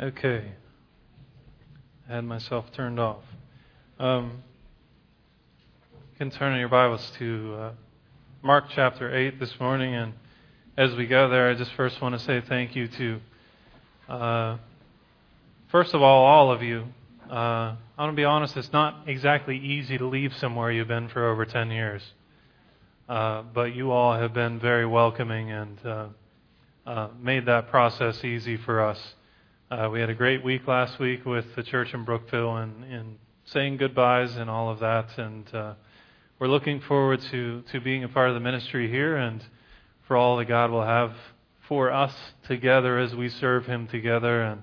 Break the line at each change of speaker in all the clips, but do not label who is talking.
Okay. I had myself turned off. Um, you can turn your Bibles to uh, Mark chapter 8 this morning. And as we go there, I just first want to say thank you to, uh, first of all, all of you. Uh, I'm going to be honest, it's not exactly easy to leave somewhere you've been for over 10 years. Uh, but you all have been very welcoming and uh, uh, made that process easy for us. Uh, we had a great week last week with the church in Brookville and, and saying goodbyes and all of that. And uh, we're looking forward to, to being a part of the ministry here and for all that God will have for us together as we serve Him together. And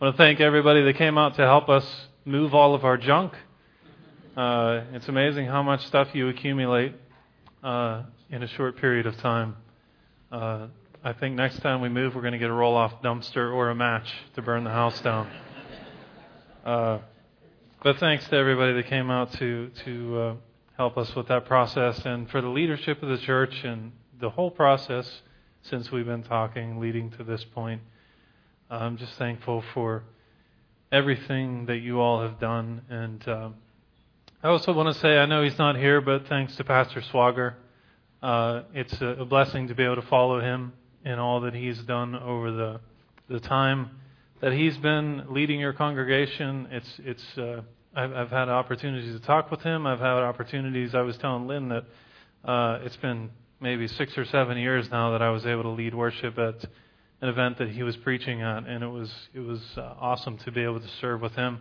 I want to thank everybody that came out to help us move all of our junk. Uh, it's amazing how much stuff you accumulate uh, in a short period of time. Uh, I think next time we move, we're going to get a roll off dumpster or a match to burn the house down. Uh, but thanks to everybody that came out to, to uh, help us with that process and for the leadership of the church and the whole process since we've been talking leading to this point. I'm just thankful for everything that you all have done. And um, I also want to say, I know he's not here, but thanks to Pastor Swager. Uh, it's a, a blessing to be able to follow him in all that he's done over the the time that he's been leading your congregation. It's it's uh, I've, I've had opportunities to talk with him. I've had opportunities. I was telling Lynn that uh, it's been maybe six or seven years now that I was able to lead worship at an event that he was preaching at, and it was it was uh, awesome to be able to serve with him,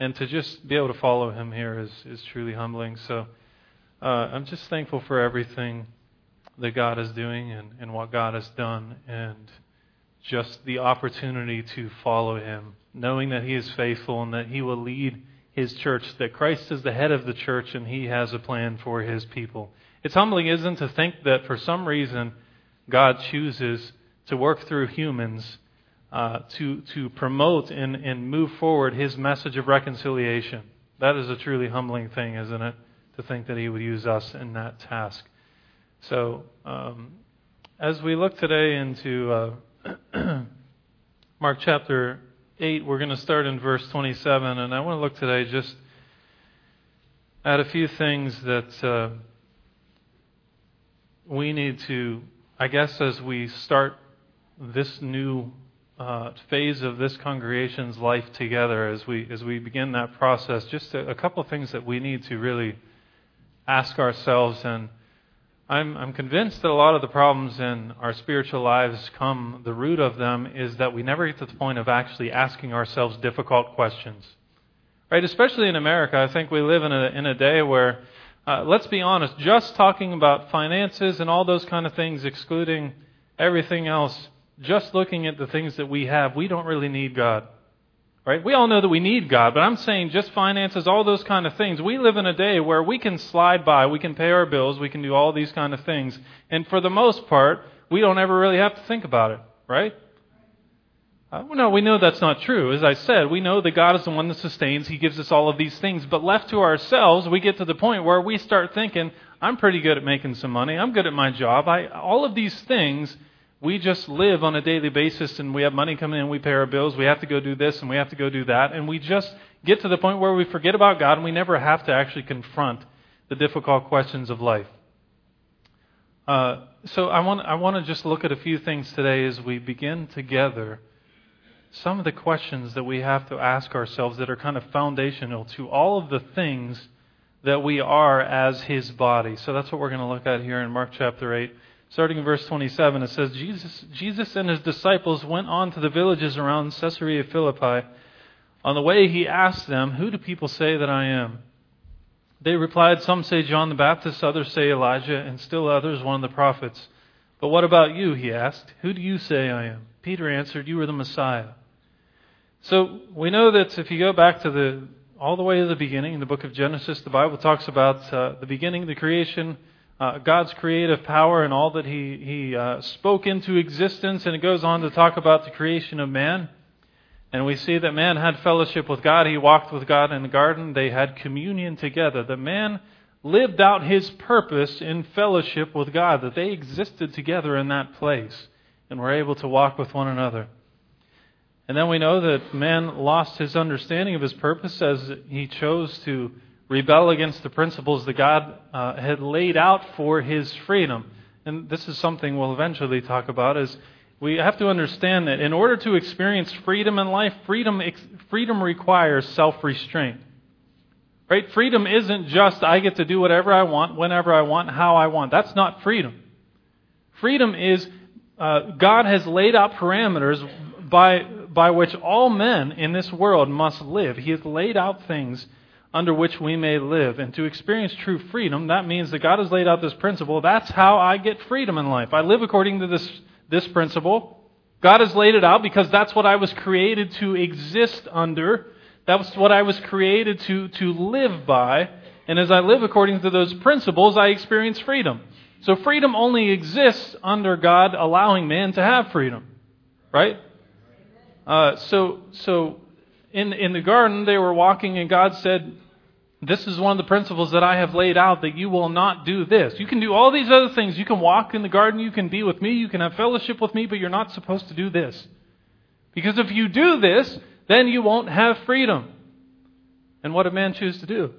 and to just be able to follow him here is is truly humbling. So uh, I'm just thankful for everything that God is doing and, and what God has done, and just the opportunity to follow Him, knowing that He is faithful and that He will lead His church, that Christ is the head of the church and He has a plan for His people. It's humbling, isn't it, to think that for some reason God chooses to work through humans uh, to, to promote and, and move forward His message of reconciliation. That is a truly humbling thing, isn't it? To think that He would use us in that task. So, um, as we look today into uh, Mark chapter 8, we're going to start in verse 27, and I want to look today just at a few things that uh, we need to, I guess, as we start this new uh, phase of this congregation's life together, as we as we begin that process, just a, a couple of things that we need to really ask ourselves and I'm, I'm convinced that a lot of the problems in our spiritual lives come, the root of them is that we never get to the point of actually asking ourselves difficult questions. Right? Especially in America, I think we live in a, in a day where, uh, let's be honest, just talking about finances and all those kind of things, excluding everything else, just looking at the things that we have, we don't really need God. Right? We all know that we need God, but I'm saying just finances, all those kind of things. We live in a day where we can slide by, we can pay our bills, we can do all these kind of things. And for the most part, we don't ever really have to think about it, right? Uh, no, we know that's not true. As I said, we know that God is the one that sustains. He gives us all of these things. But left to ourselves, we get to the point where we start thinking, I'm pretty good at making some money. I'm good at my job. I, all of these things we just live on a daily basis and we have money coming in, we pay our bills, we have to go do this and we have to go do that, and we just get to the point where we forget about God and we never have to actually confront the difficult questions of life. Uh, so I want, I want to just look at a few things today as we begin together some of the questions that we have to ask ourselves that are kind of foundational to all of the things that we are as His body. So that's what we're going to look at here in Mark chapter 8. Starting in verse 27, it says, Jesus, Jesus and his disciples went on to the villages around Caesarea Philippi. On the way, he asked them, Who do people say that I am? They replied, Some say John the Baptist, others say Elijah, and still others one of the prophets. But what about you? He asked. Who do you say I am? Peter answered, You are the Messiah. So we know that if you go back to the all the way to the beginning in the book of Genesis, the Bible talks about uh, the beginning, the creation, uh, God's creative power and all that He, he uh, spoke into existence. And it goes on to talk about the creation of man. And we see that man had fellowship with God. He walked with God in the garden. They had communion together. The man lived out his purpose in fellowship with God, that they existed together in that place and were able to walk with one another. And then we know that man lost his understanding of his purpose as he chose to rebel against the principles that God uh, had laid out for his freedom. And this is something we'll eventually talk about is we have to understand that in order to experience freedom in life, freedom, freedom requires self-restraint. Right? Freedom isn't just I get to do whatever I want, whenever I want, how I want. That's not freedom. Freedom is uh, God has laid out parameters by, by which all men in this world must live. He has laid out things under which we may live. And to experience true freedom, that means that God has laid out this principle. That's how I get freedom in life. I live according to this, this principle. God has laid it out because that's what I was created to exist under. That's what I was created to, to live by. And as I live according to those principles, I experience freedom. So freedom only exists under God allowing man to have freedom. Right? Uh, so, so in, in the garden, they were walking, and God said, This is one of the principles that I have laid out that you will not do this. You can do all these other things. You can walk in the garden, you can be with me, you can have fellowship with me, but you're not supposed to do this. Because if you do this, then you won't have freedom. And what did man choose to do?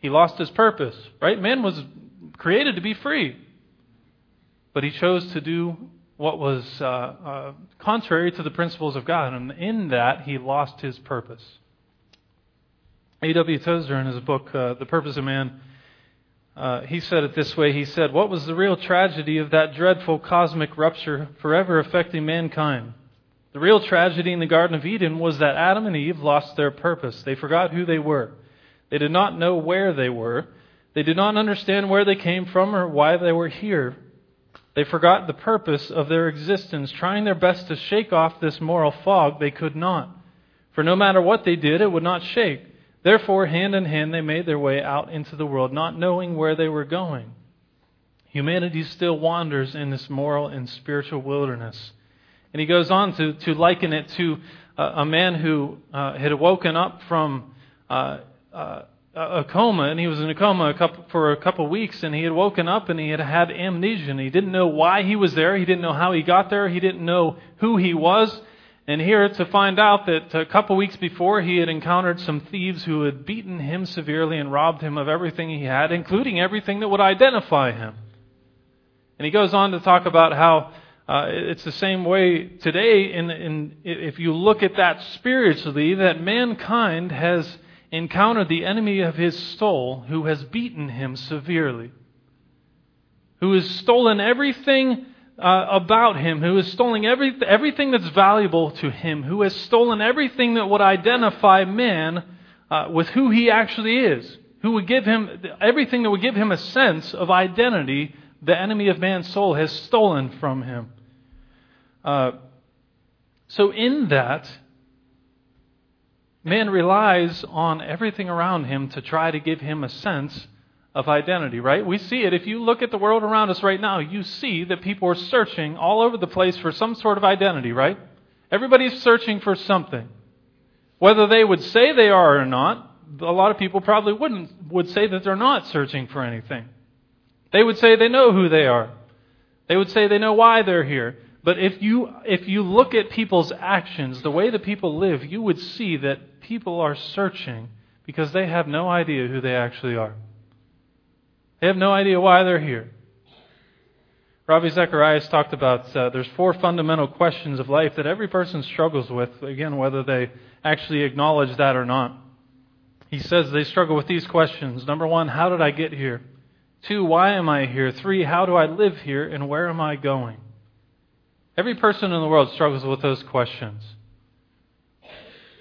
He lost his purpose, right? Man was created to be free. But he chose to do what was uh, uh, contrary to the principles of God, and in that he lost his purpose. A.W. Tozer, in his book, uh, The Purpose of Man, uh, he said it this way He said, What was the real tragedy of that dreadful cosmic rupture forever affecting mankind? The real tragedy in the Garden of Eden was that Adam and Eve lost their purpose. They forgot who they were. They did not know where they were. They did not understand where they came from or why they were here. They forgot the purpose of their existence, trying their best to shake off this moral fog. They could not. For no matter what they did, it would not shake. Therefore, hand in hand, they made their way out into the world, not knowing where they were going. Humanity still wanders in this moral and spiritual wilderness. And he goes on to, to liken it to a, a man who uh, had woken up from uh, uh, a coma, and he was in a coma a couple, for a couple of weeks, and he had woken up and he had had amnesia. And he didn't know why he was there. He didn't know how he got there. He didn't know who he was. And here to find out that a couple of weeks before he had encountered some thieves who had beaten him severely and robbed him of everything he had, including everything that would identify him. And he goes on to talk about how uh, it's the same way today. In, if you look at that spiritually, that mankind has encountered the enemy of his soul who has beaten him severely, who has stolen everything uh, about him, who has stolen every, everything that's valuable to him, who has stolen everything that would identify man uh, with who he actually is, who would give him everything that would give him a sense of identity, the enemy of man's soul has stolen from him. Uh, so, in that, Man relies on everything around him to try to give him a sense of identity, right? We see it. If you look at the world around us right now, you see that people are searching all over the place for some sort of identity, right? Everybody's searching for something. Whether they would say they are or not, a lot of people probably wouldn't would say that they're not searching for anything. They would say they know who they are. They would say they know why they're here. But if you, if you look at people's actions, the way that people live, you would see that people are searching because they have no idea who they actually are. They have no idea why they're here. Ravi Zacharias talked about uh, there's four fundamental questions of life that every person struggles with, again, whether they actually acknowledge that or not. He says they struggle with these questions. Number one, how did I get here? Two, why am I here? Three, how do I live here and where am I going? Every person in the world struggles with those questions.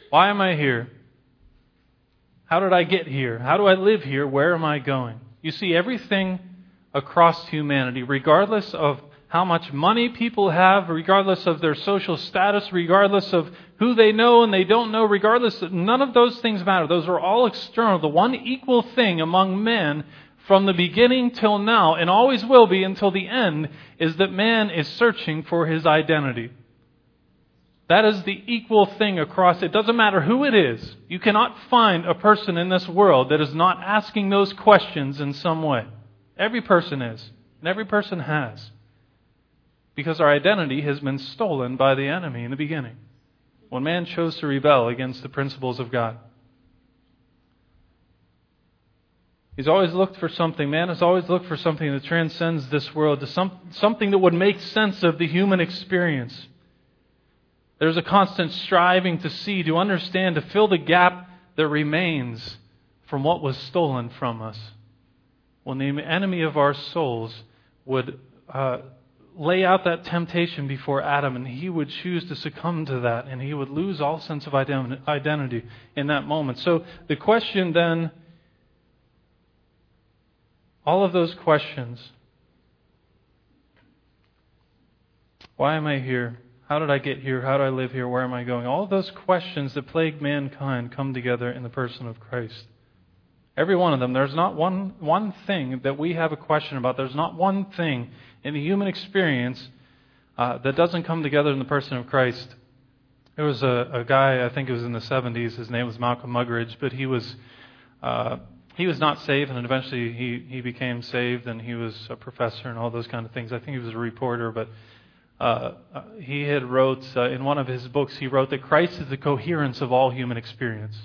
Why am I here? How did I get here? How do I live here? Where am I going? You see, everything across humanity, regardless of how much money people have, regardless of their social status, regardless of who they know and they don't know, regardless, none of those things matter. Those are all external. The one equal thing among men from the beginning till now, and always will be until the end, is that man is searching for his identity. That is the equal thing across. It doesn't matter who it is. You cannot find a person in this world that is not asking those questions in some way. Every person is, and every person has. Because our identity has been stolen by the enemy in the beginning. when man chose to rebel against the principles of God. He's always looked for something. Man has always looked for something that transcends this world, to some, something that would make sense of the human experience. There's a constant striving to see, to understand, to fill the gap that remains from what was stolen from us. When the enemy of our souls would uh, lay out that temptation before Adam, and he would choose to succumb to that, and he would lose all sense of identity in that moment. So the question then all of those questions why am I here? How did I get here? How do I live here? Where am I going? All those questions that plague mankind come together in the person of Christ. Every one of them. There's not one, one thing that we have a question about. There's not one thing in the human experience uh, that doesn't come together in the person of Christ. There was a, a guy, I think it was in the 70s, his name was Malcolm Muggeridge, but he was uh, he was not saved, and eventually he, he became saved, and he was a professor and all those kind of things. I think he was a reporter, but uh, he had wrote uh, in one of his books. He wrote that Christ is the coherence of all human experience.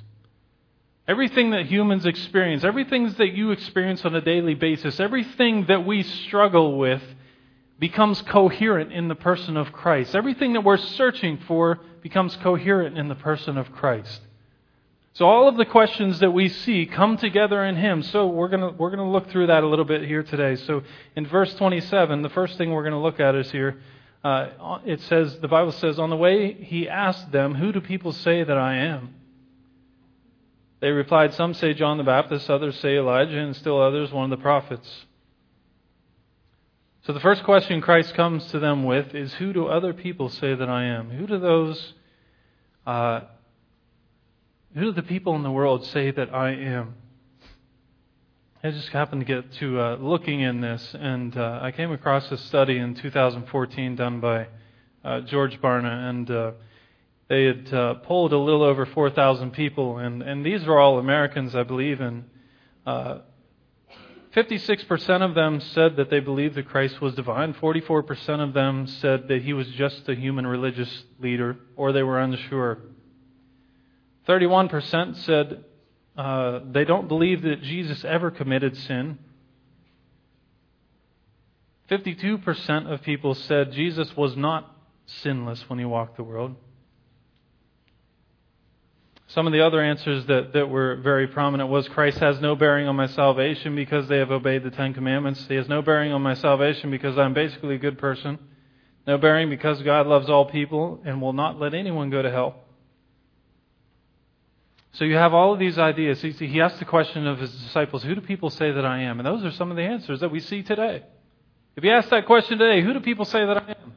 Everything that humans experience, everything that you experience on a daily basis, everything that we struggle with becomes coherent in the person of Christ. Everything that we're searching for becomes coherent in the person of Christ. So all of the questions that we see come together in him. So we're going we're going to look through that a little bit here today. So in verse 27, the first thing we're going to look at is here. Uh, it says the Bible says on the way he asked them, "Who do people say that I am?" They replied, "Some say John the Baptist, others say Elijah, and still others one of the prophets." So the first question Christ comes to them with is, "Who do other people say that I am? Who do those?" Uh, who do the people in the world say that I am? I just happened to get to uh, looking in this, and uh, I came across a study in 2014 done by uh, George Barna, and uh, they had uh, polled a little over 4,000 people, and, and these were all Americans, I believe, and 56% uh, of them said that they believed that Christ was divine. 44% of them said that he was just a human religious leader, or they were unsure. 31% said uh, they don't believe that Jesus ever committed sin. 52% of people said Jesus was not sinless when he walked the world. Some of the other answers that, that were very prominent was Christ has no bearing on my salvation because they have obeyed the Ten Commandments. He has no bearing on my salvation because I'm basically a good person. No bearing because God loves all people and will not let anyone go to hell. So you have all of these ideas. He asked the question of his disciples, Who do people say that I am? And those are some of the answers that we see today. If you ask that question today, who do people say that I am?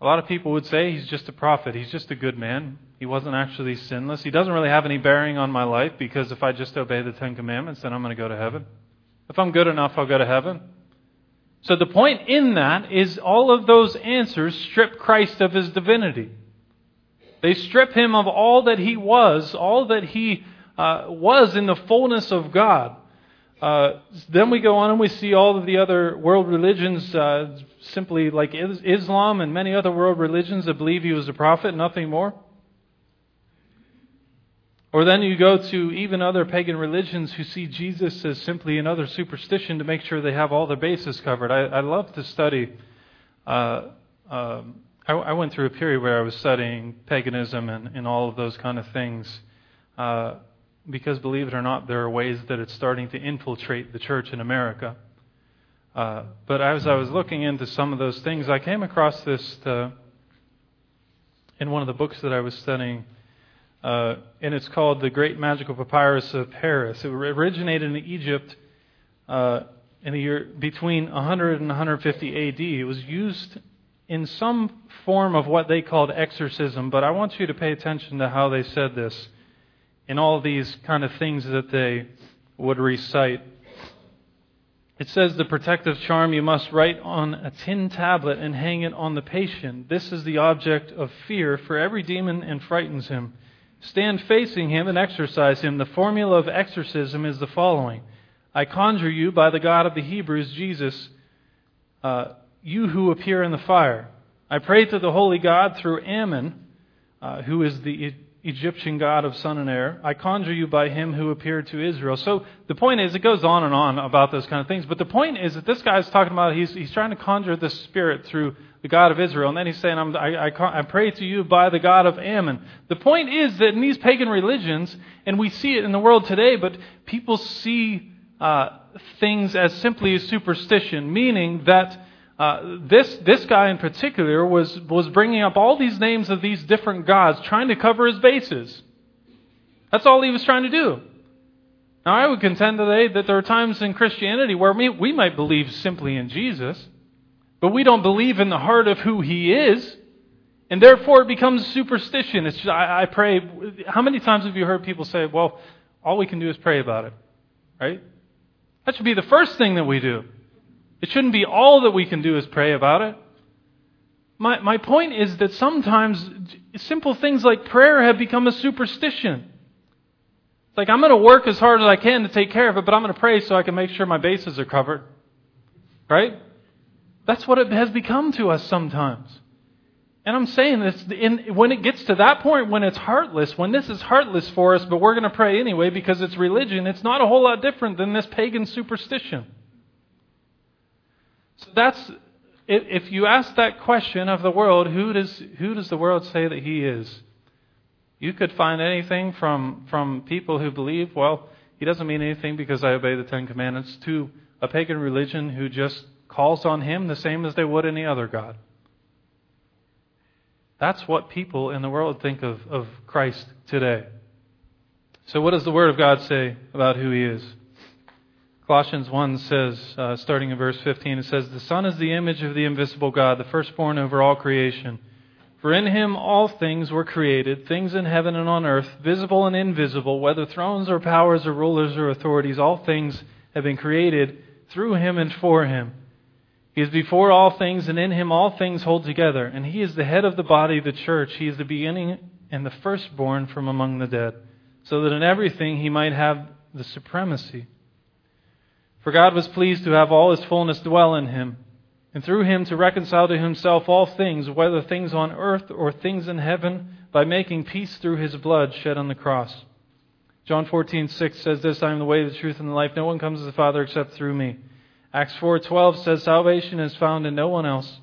A lot of people would say he's just a prophet. He's just a good man. He wasn't actually sinless. He doesn't really have any bearing on my life because if I just obey the Ten Commandments, then I'm going to go to heaven. If I'm good enough, I'll go to heaven. So the point in that is all of those answers strip Christ of his divinity. They strip him of all that he was, all that he uh, was in the fullness of God. Uh, then we go on and we see all of the other world religions, uh, simply like Islam and many other world religions that believe he was a prophet, nothing more. Or then you go to even other pagan religions who see Jesus as simply another superstition to make sure they have all their bases covered. I, I love to study uh, um, I, I, went through a period where I was studying paganism and, and all of those kind of things. Uh, because, believe it or not, there are ways that it's starting to infiltrate the church in America. Uh, but as I was looking into some of those things, I came across this to, uh, in one of the books that I was studying, uh, and it's called The Great Magical Papyrus of Paris. It originated in Egypt uh, in the year between 100 and 150 AD. It was used in some form of what they called exorcism, but I want you to pay attention to how they said this in all these kind of things that they would recite. It says the protective charm you must write on a tin tablet and hang it on the patient. This is the object of fear for every demon and frightens him. Stand facing him and exorcise him. The formula of exorcism is the following I conjure you by the God of the Hebrews, Jesus. Uh, you who appear in the fire. I pray to the holy God through Ammon, uh, who is the Egyptian god of sun and air. I conjure you by him who appeared to Israel. So the point is, it goes on and on about those kind of things. But the point is that this guy is talking about, he's, he's trying to conjure the spirit through the God of Israel. And then he's saying, I, I, I pray to you by the God of Ammon. The point is that in these pagan religions, and we see it in the world today, but people see uh, things as simply superstition, meaning that uh, this, this guy in particular was, was bringing up all these names of these different gods, trying to cover his bases. That's all he was trying to do. Now, I would contend today that there are times in Christianity where we, we might believe simply in Jesus, but we don't believe in the heart of who he is, and therefore it becomes superstition. It's just, I, I pray. How many times have you heard people say, well, all we can do is pray about it? Right? That should be the first thing that we do. It shouldn't be all that we can do is pray about it. My, my point is that sometimes simple things like prayer have become a superstition. Like, I'm going to work as hard as I can to take care of it, but I'm going to pray so I can make sure my bases are covered. Right? That's what it has become to us sometimes. And I'm saying this, in, when it gets to that point, when it's heartless, when this is heartless for us, but we're going to pray anyway because it's religion, it's not a whole lot different than this pagan superstition. That's, if you ask that question of the world, who does, who does the world say that he is? You could find anything from, from people who believe, well, he doesn't mean anything because I obey the Ten Commandments, to a pagan religion who just calls on him the same as they would any other God. That's what people in the world think of, of Christ today. So, what does the Word of God say about who He is? Colossians 1 says, uh, starting in verse 15, it says, The Son is the image of the invisible God, the firstborn over all creation. For in him all things were created, things in heaven and on earth, visible and invisible, whether thrones or powers or rulers or authorities, all things have been created through him and for him. He is before all things, and in him all things hold together. And he is the head of the body, the church. He is the beginning and the firstborn from among the dead, so that in everything he might have the supremacy. For God was pleased to have all his fullness dwell in him, and through him to reconcile to himself all things, whether things on earth or things in heaven, by making peace through his blood shed on the cross. John 14:6 says this, I am the way, the truth, and the life. No one comes to the Father except through me. Acts 4:12 says salvation is found in no one else.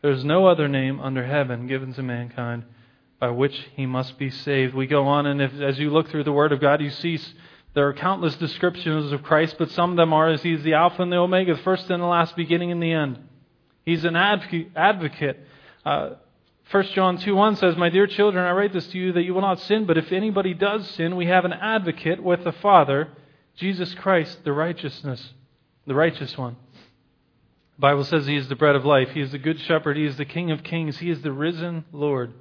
There is no other name under heaven given to mankind by which he must be saved. We go on, and if, as you look through the Word of God, you see there are countless descriptions of Christ, but some of them are as He's the Alpha and the Omega, the first and the last, beginning and the end. He's an advocate. Uh, 1 John 2 1 says, My dear children, I write this to you that you will not sin, but if anybody does sin, we have an advocate with the Father, Jesus Christ, the righteousness, the righteous one. The Bible says he is the bread of life. He is the good shepherd. He is the King of kings. He is the risen Lord.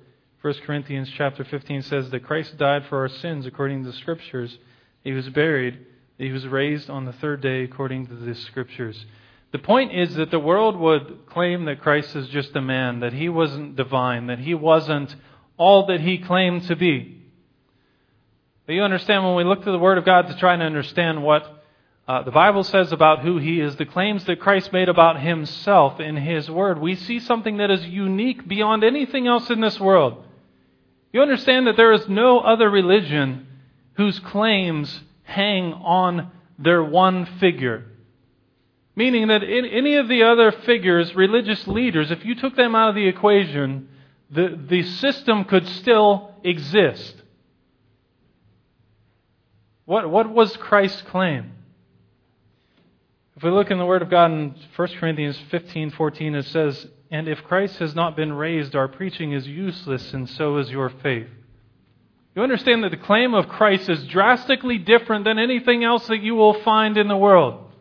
1 Corinthians chapter 15 says that Christ died for our sins according to the Scriptures he was buried. He was raised on the third day according to the scriptures. The point is that the world would claim that Christ is just a man, that he wasn't divine, that he wasn't all that he claimed to be. But you understand when we look to the Word of God to try and understand what uh, the Bible says about who he is, the claims that Christ made about himself in his Word, we see something that is unique beyond anything else in this world. You understand that there is no other religion whose claims hang on their one figure. Meaning that in any of the other figures, religious leaders, if you took them out of the equation, the, the system could still exist. What, what was Christ's claim? If we look in the Word of God in 1 Corinthians 15 14, it says, And if Christ has not been raised, our preaching is useless, and so is your faith. You understand that the claim of Christ is drastically different than anything else that you will find in the world.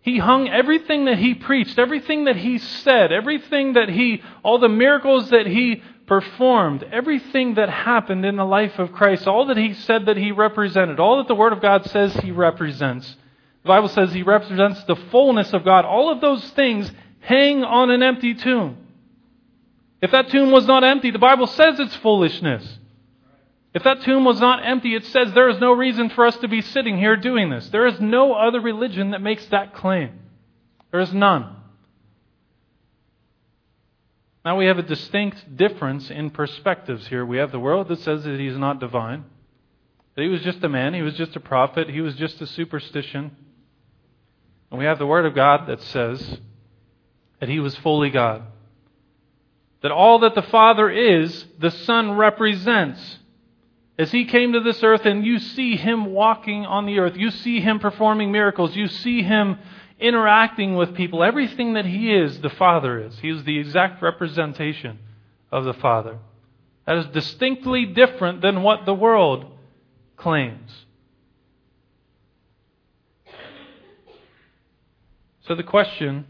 He hung everything that he preached, everything that he said, everything that he, all the miracles that he performed, everything that happened in the life of Christ, all that he said that he represented, all that the Word of God says he represents. The Bible says he represents the fullness of God. All of those things hang on an empty tomb. If that tomb was not empty, the Bible says it's foolishness. If that tomb was not empty, it says there is no reason for us to be sitting here doing this. There is no other religion that makes that claim. There is none. Now we have a distinct difference in perspectives here. We have the world that says that he's not divine, that he was just a man, he was just a prophet, he was just a superstition. And we have the Word of God that says that he was fully God. That all that the Father is, the Son represents. As he came to this earth and you see him walking on the earth, you see him performing miracles, you see him interacting with people, everything that he is, the Father is. He is the exact representation of the Father. That is distinctly different than what the world claims. So the question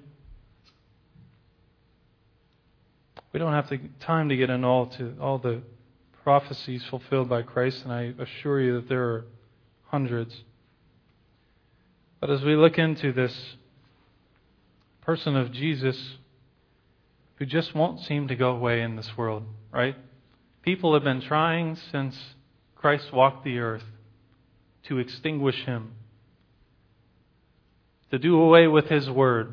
we don't have the time to get into all to all the prophecies fulfilled by Christ, and I assure you that there are hundreds. But as we look into this person of Jesus who just won't seem to go away in this world, right? People have been trying since Christ walked the earth to extinguish him, to do away with his word,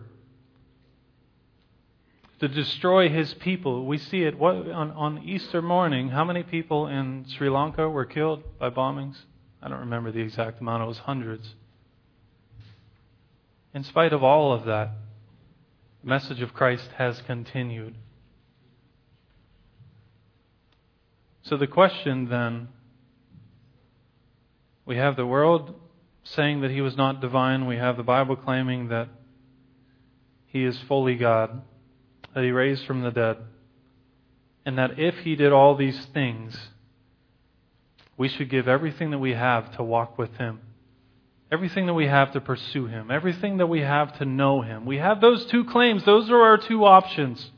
to destroy his people. We see it what, on, on Easter morning. How many people in Sri Lanka were killed by bombings? I don't remember the exact amount, it was hundreds. In spite of all of that, the message of Christ has continued. So the question then we have the world saying that he was not divine, we have the Bible claiming that he is fully God that he raised from the dead, and that if he did all these things, we should give everything that we have to walk with him. Everything that we have to pursue him. Everything that we have to know him. We have those two claims. Those are our two options.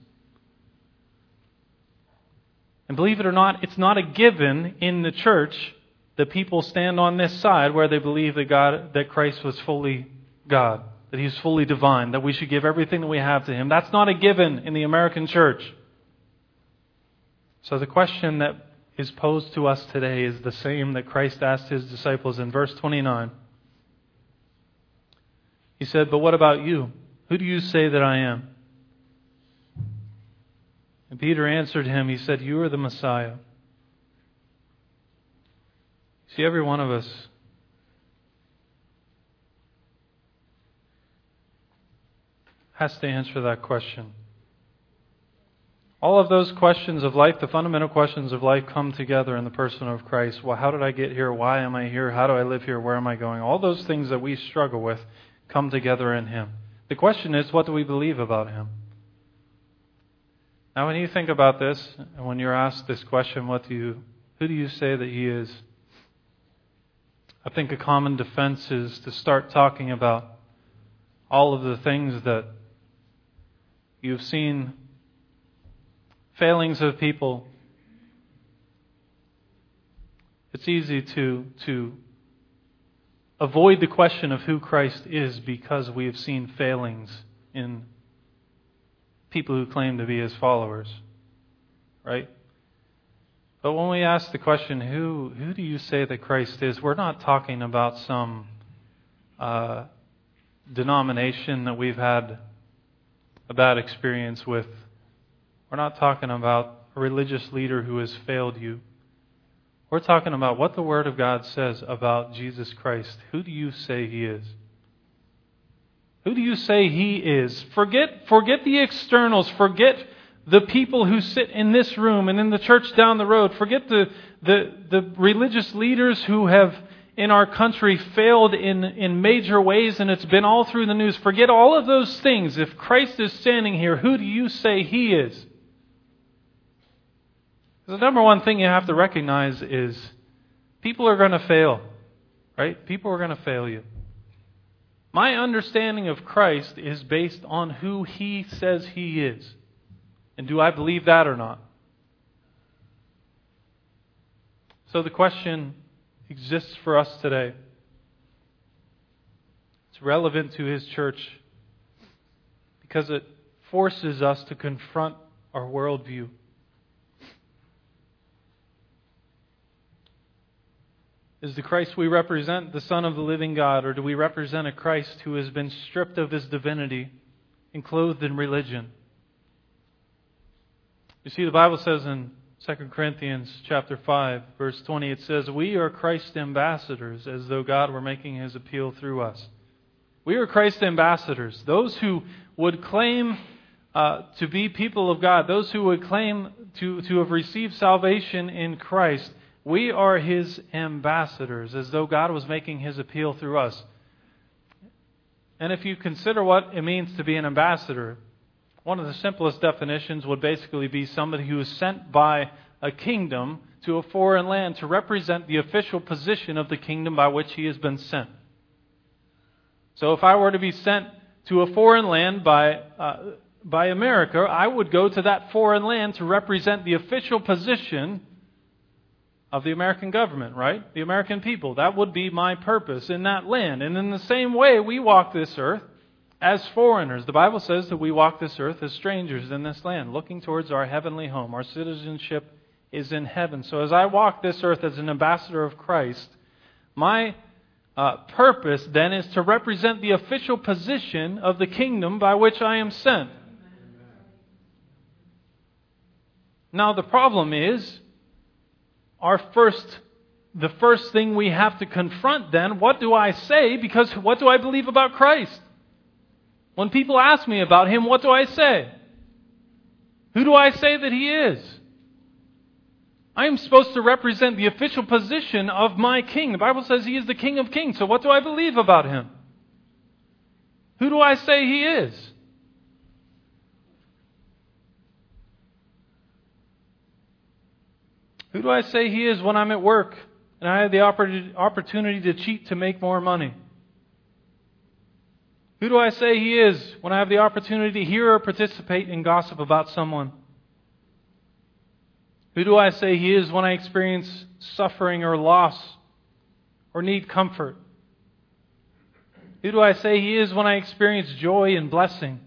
And believe it or not, it's not a given in the church that people stand on this side where they believe that God that Christ was fully God that he's fully divine, that we should give everything that we have to him. That's not a given in the American church. So the question that is posed to us today is the same that Christ asked his disciples in verse 29. He said, But what about you? Who do you say that I am? And Peter answered him, He said, You are the Messiah. See, every one of us has to answer that question. All of those questions of life, the fundamental questions of life, come together in the person of Christ. Well, how did I get here? Why am I here? How do I live here? Where am I going? All those things that we struggle with come together in Him. The question is, what do we believe about Him? Now, when you think about this, and when you're asked this question, what do you, who do you say that He is? I think a common defense is to start talking about all of the things that You've seen failings of people. It's easy to, to avoid the question of who Christ is because we have seen failings in people who claim to be his followers. Right? But when we ask the question, who, who do you say that Christ is? We're not talking about some uh, denomination that we've had a bad experience with. We're not talking about a religious leader who has failed you. We're talking about what the Word of God says about Jesus Christ. Who do you say He is? Who do you say He is? Forget, forget the externals. Forget the people who sit in this room and in the church down the road. Forget the, the, the religious leaders who have in our country failed in, in major ways, and it's been all through the news. Forget all of those things. If Christ is standing here, who do you say he is? The number one thing you have to recognize is people are going to fail, right? People are going to fail you. My understanding of Christ is based on who he says he is. And do I believe that or not? So the question exists for us today. It's relevant to his church because it forces us to confront our worldview. Is the Christ we represent the Son of the living God, or do we represent a Christ who has been stripped of his divinity and clothed in religion? You see, the Bible says in 2 Corinthians chapter 5, verse 20, it says, We are Christ's ambassadors, as though God were making his appeal through us. We are Christ's ambassadors, those who would claim uh, to be people of God, those who would claim to, to have received salvation in Christ. We are his ambassadors, as though God was making his appeal through us. And if you consider what it means to be an ambassador, one of the simplest definitions would basically be somebody who is sent by a kingdom to a foreign land to represent the official position of the kingdom by which he has been sent. So if I were to be sent to a foreign land by, uh, by America, I would go to that foreign land to represent the official position of the American government, right? The American people. That would be my purpose in that land. And in the same way, we walk this earth as foreigners. The Bible says that we walk this earth as strangers in this land, looking towards our heavenly home. Our citizenship is in heaven. So as I walk this earth as an ambassador of Christ, my uh, purpose then is to represent the official position of the kingdom by which I am sent. Now the problem is our first the first thing we have to confront then, what do I say because what do I believe about Christ? When people ask me about him, what do I say? Who do I say that he is? I am supposed to represent the official position of my king. The Bible says he is the king of kings. So what do I believe about him? Who do I say he is? Who do I say he is when I'm at work and I have the opportunity to cheat to make more money? Who do I say he is when I have the opportunity to hear or participate in gossip about someone? Who do I say he is when I experience suffering or loss or need comfort? Who do I say he is when I experience joy and blessing?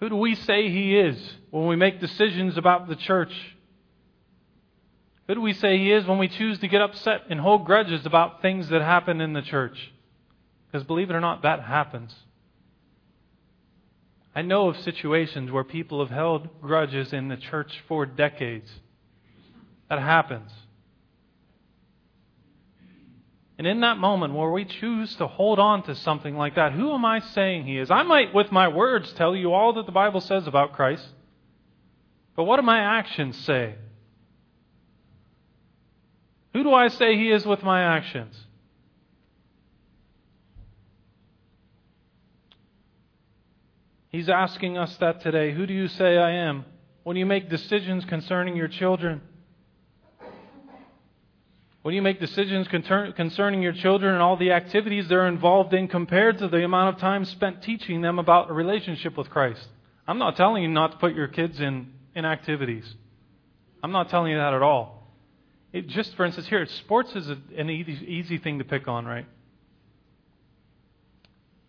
Who do we say he is when we make decisions about the church? Who do we say he is when we choose to get upset and hold grudges about things that happen in the church? Because believe it or not, that happens. I know of situations where people have held grudges in the church for decades. That happens. And in that moment where we choose to hold on to something like that, who am I saying he is? I might, with my words, tell you all that the Bible says about Christ. But what do my actions say? Who do I say he is with my actions? He's asking us that today. Who do you say I am? When you make decisions concerning your children, when you make decisions concerning your children and all the activities they're involved in compared to the amount of time spent teaching them about a relationship with Christ. I'm not telling you not to put your kids in, in activities. I'm not telling you that at all. It just, for instance, here, sports is a, an easy, easy thing to pick on, right?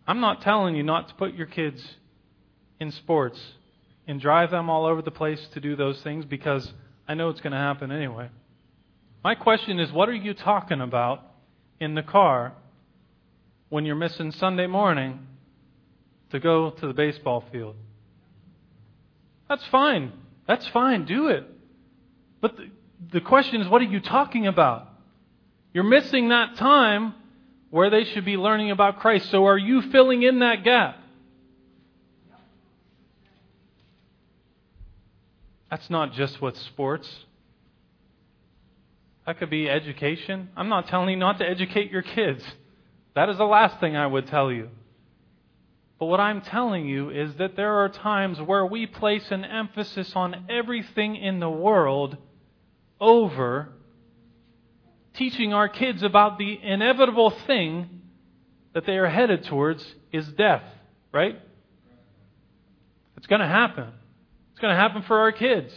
I'm not telling you not to put your kids in sports and drive them all over the place to do those things because I know it's going to happen anyway. My question is what are you talking about in the car when you're missing Sunday morning to go to the baseball field? That's fine. That's fine. Do it. But the, the question is what are you talking about? You're missing that time where they should be learning about Christ. So are you filling in that gap? That's not just with sports. That could be education. I'm not telling you not to educate your kids. That is the last thing I would tell you. But what I'm telling you is that there are times where we place an emphasis on everything in the world over teaching our kids about the inevitable thing that they are headed towards is death, right? It's going to happen. Going to happen for our kids.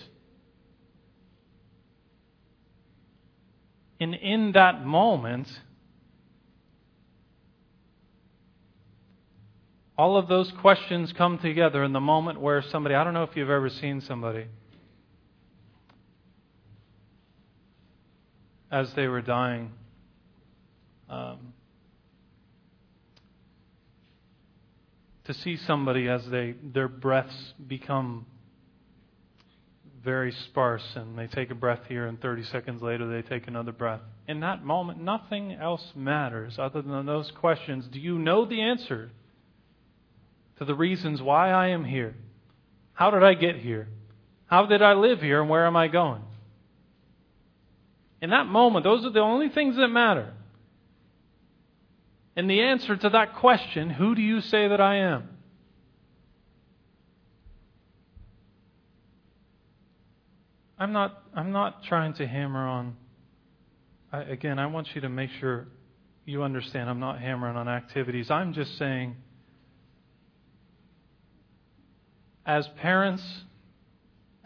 And in that moment, all of those questions come together in the moment where somebody, I don't know if you've ever seen somebody, as they were dying, um, to see somebody as they, their breaths become very sparse and they take a breath here and 30 seconds later they take another breath. In that moment, nothing else matters other than those questions. Do you know the answer to the reasons why I am here? How did I get here? How did I live here and where am I going? In that moment, those are the only things that matter. And the answer to that question, who do you say that I am? I'm not, I'm not trying to hammer on. I, again, I want you to make sure you understand I'm not hammering on activities. I'm just saying, as parents,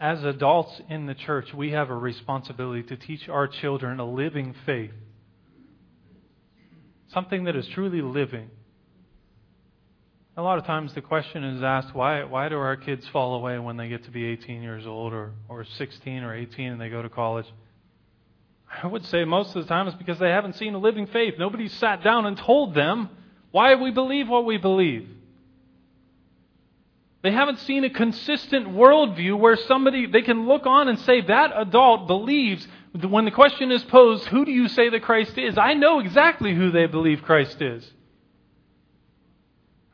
as adults in the church, we have a responsibility to teach our children a living faith. Something that is truly living. A lot of times the question is asked, why, why do our kids fall away when they get to be 18 years old or, or 16 or 18 and they go to college? I would say most of the time it's because they haven't seen a living faith. Nobody sat down and told them why we believe what we believe. They haven't seen a consistent worldview where somebody, they can look on and say, that adult believes, when the question is posed, who do you say that Christ is? I know exactly who they believe Christ is.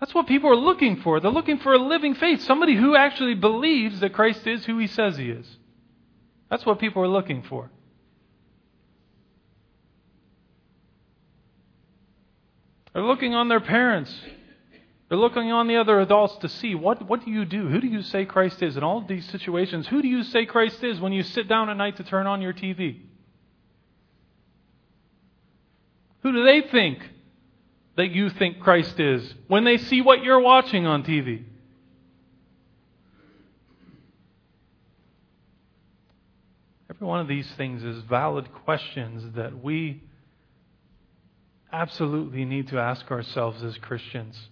That's what people are looking for. They're looking for a living faith, somebody who actually believes that Christ is who he says he is. That's what people are looking for. They're looking on their parents. They're looking on the other adults to see what, what do you do? Who do you say Christ is? In all these situations, who do you say Christ is when you sit down at night to turn on your TV? Who do they think that you think Christ is when they see what you're watching on TV? Every one of these things is valid questions that we absolutely need to ask ourselves as Christians.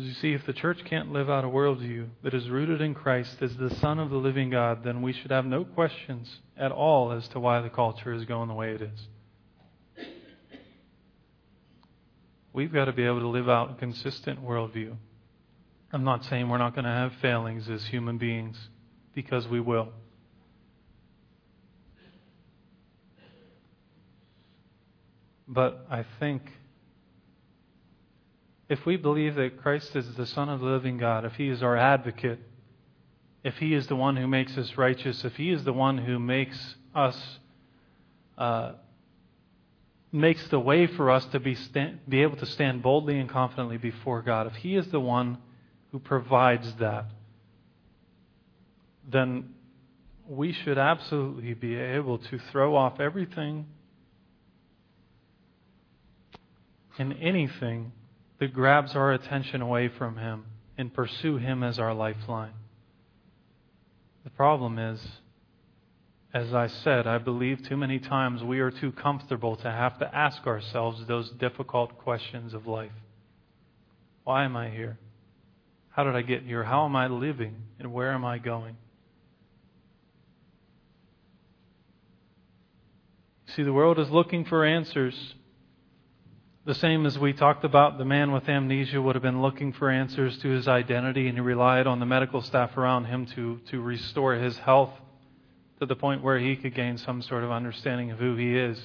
As you see, if the church can't live out a worldview that is rooted in Christ as the Son of the living God, then we should have no questions at all as to why the culture is going the way it is. We've got to be able to live out a consistent worldview. I'm not saying we're not going to have failings as human beings, because we will. But I think if we believe that Christ is the Son of the living God, if He is our advocate, if He is the one who makes us righteous, if He is the one who makes us, uh, makes the way for us to be, be able to stand boldly and confidently before God, if He is the one who provides that, then we should absolutely be able to throw off everything and anything that grabs our attention away from Him and pursue Him as our lifeline. The problem is, as I said, I believe too many times we are too comfortable to have to ask ourselves those difficult questions of life. Why am I here? How did I get here? How am I living? And where am I going? See, the world is looking for answers the same as we talked about, the man with amnesia would have been looking for answers to his identity, and he relied on the medical staff around him to, to restore his health to the point where he could gain some sort of understanding of who he is.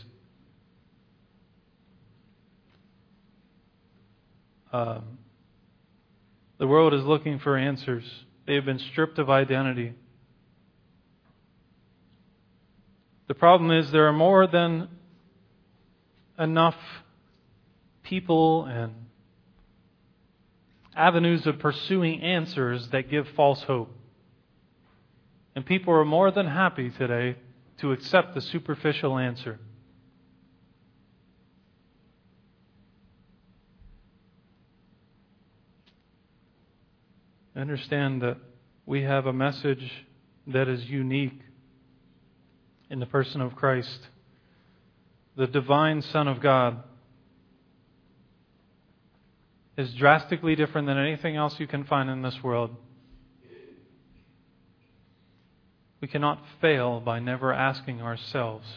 Um, the world is looking for answers. They have been stripped of identity. The problem is there are more than enough people and avenues of pursuing answers that give false hope. And people are more than happy today to accept the superficial answer. Understand that we have a message that is unique in the person of Christ, the divine Son of God is drastically different than anything else you can find in this world. We cannot fail by never asking ourselves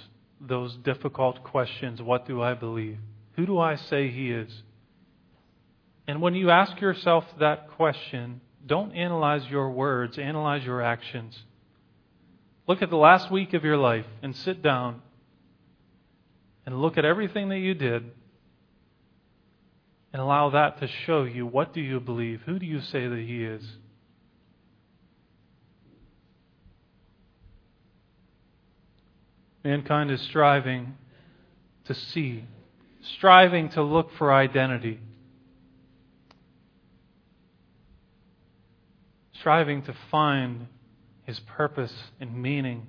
those difficult questions What do I believe? Who do I say He is? And when you ask yourself that question, don't analyze your words, analyze your actions. Look at the last week of your life and sit down and look at everything that you did and allow that to show you what do you believe? Who do you say that he is? Mankind is striving to see, striving to look for identity, striving to find his purpose and meaning,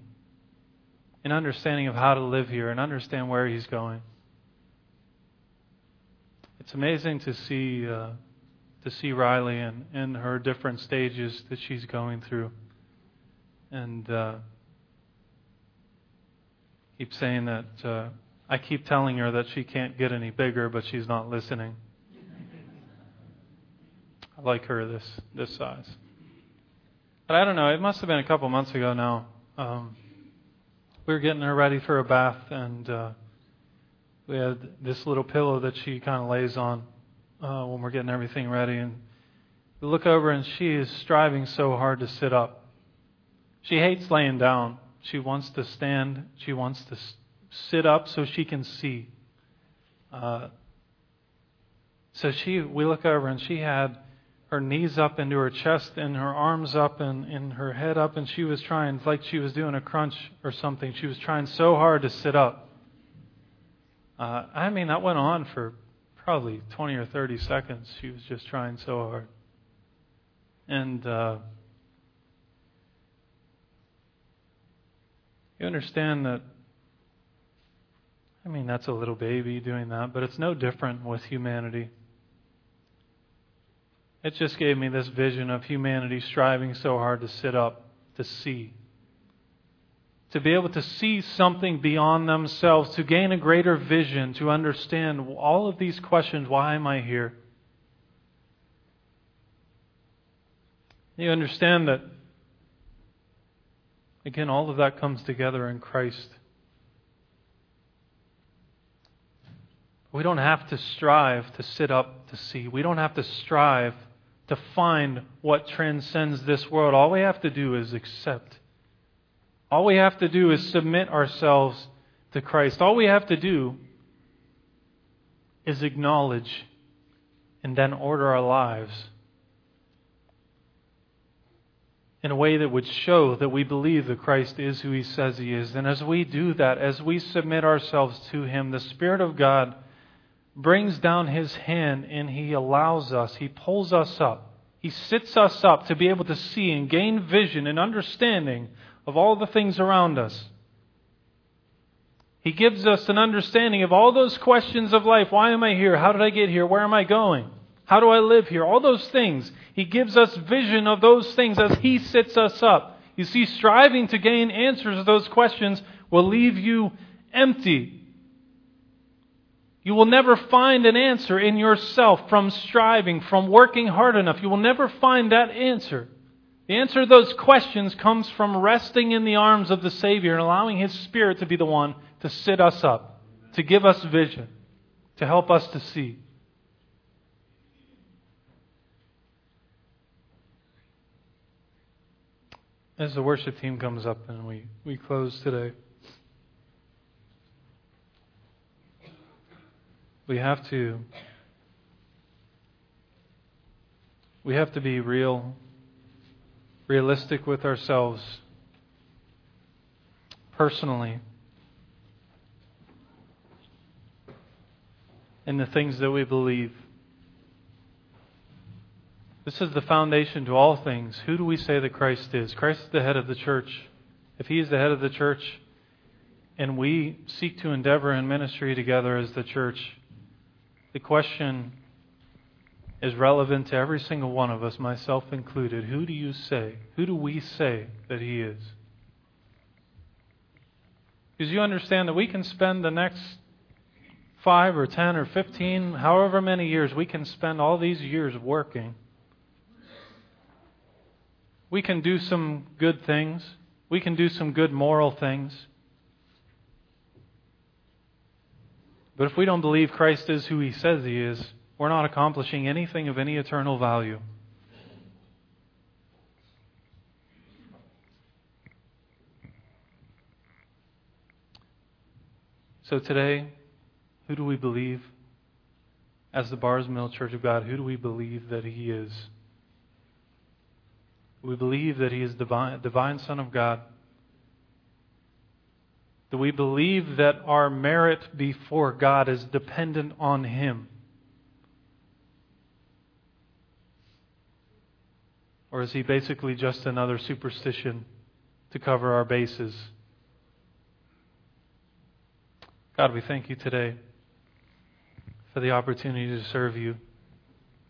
and understanding of how to live here and understand where he's going. It's amazing to see uh, to see Riley and, in her different stages that she's going through, and uh, keep saying that uh, I keep telling her that she can't get any bigger, but she's not listening. I like her this this size. But I don't know. It must have been a couple months ago now. Um, we were getting her ready for a bath, and uh, we had this little pillow that she kind of lays on uh, when we're getting everything ready. And we look over, and she is striving so hard to sit up. She hates laying down. She wants to stand. She wants to sit up so she can see. Uh, so she, we look over, and she had her knees up into her chest and her arms up and, and her head up, and she was trying, like she was doing a crunch or something. She was trying so hard to sit up. Uh, I mean, that went on for probably 20 or 30 seconds. She was just trying so hard. And uh, you understand that, I mean, that's a little baby doing that, but it's no different with humanity. It just gave me this vision of humanity striving so hard to sit up, to see. To be able to see something beyond themselves, to gain a greater vision, to understand all of these questions why am I here? You understand that, again, all of that comes together in Christ. We don't have to strive to sit up to see. We don't have to strive to find what transcends this world. All we have to do is accept. All we have to do is submit ourselves to Christ. All we have to do is acknowledge and then order our lives in a way that would show that we believe that Christ is who he says he is. And as we do that, as we submit ourselves to him, the Spirit of God brings down his hand and he allows us, he pulls us up. He sits us up to be able to see and gain vision and understanding of all the things around us. He gives us an understanding of all those questions of life. Why am I here? How did I get here? Where am I going? How do I live here? All those things. He gives us vision of those things as He sits us up. You see, striving to gain answers to those questions will leave you empty. You will never find an answer in yourself from striving, from working hard enough. You will never find that answer. The answer to those questions comes from resting in the arms of the Savior and allowing His Spirit to be the one to sit us up, to give us vision, to help us to see. As the worship team comes up and we, we close today. we have to we have to be real realistic with ourselves personally in the things that we believe. This is the foundation to all things. Who do we say that Christ is? Christ is the head of the church. If he is the head of the church and we seek to endeavor in ministry together as the church, the question is relevant to every single one of us, myself included. Who do you say? Who do we say that He is? Because you understand that we can spend the next five or ten or fifteen, however many years, we can spend all these years working. We can do some good things. We can do some good moral things. But if we don't believe Christ is who he says he is, we're not accomplishing anything of any eternal value. So today, who do we believe? As the Bars Mill Church of God, who do we believe that He is? We believe that He is divine, divine Son of God. Do we believe that our merit before God is dependent on Him? Or is He basically just another superstition to cover our bases? God, we thank you today for the opportunity to serve you,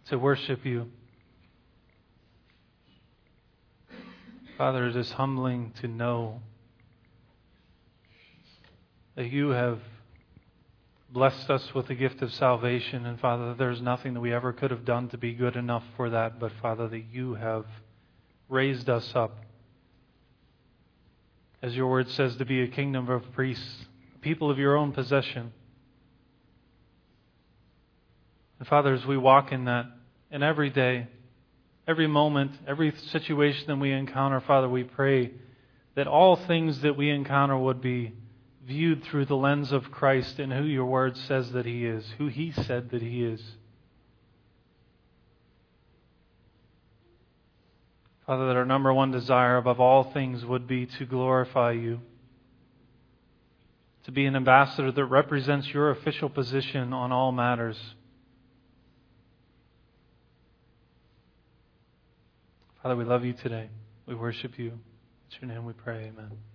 to worship you. Father, it is humbling to know that you have blessed us with the gift of salvation. And Father, there's nothing that we ever could have done to be good enough for that, but Father, that you have raised us up. As your word says, to be a kingdom of priests people of your own possession. And Father, as we walk in that, in every day, every moment, every situation that we encounter, Father, we pray that all things that we encounter would be viewed through the lens of Christ and who your word says that he is, who he said that he is. Father, that our number one desire above all things would be to glorify you to be an ambassador that represents your official position on all matters. Father, we love you today. We worship you. In your name we pray. Amen.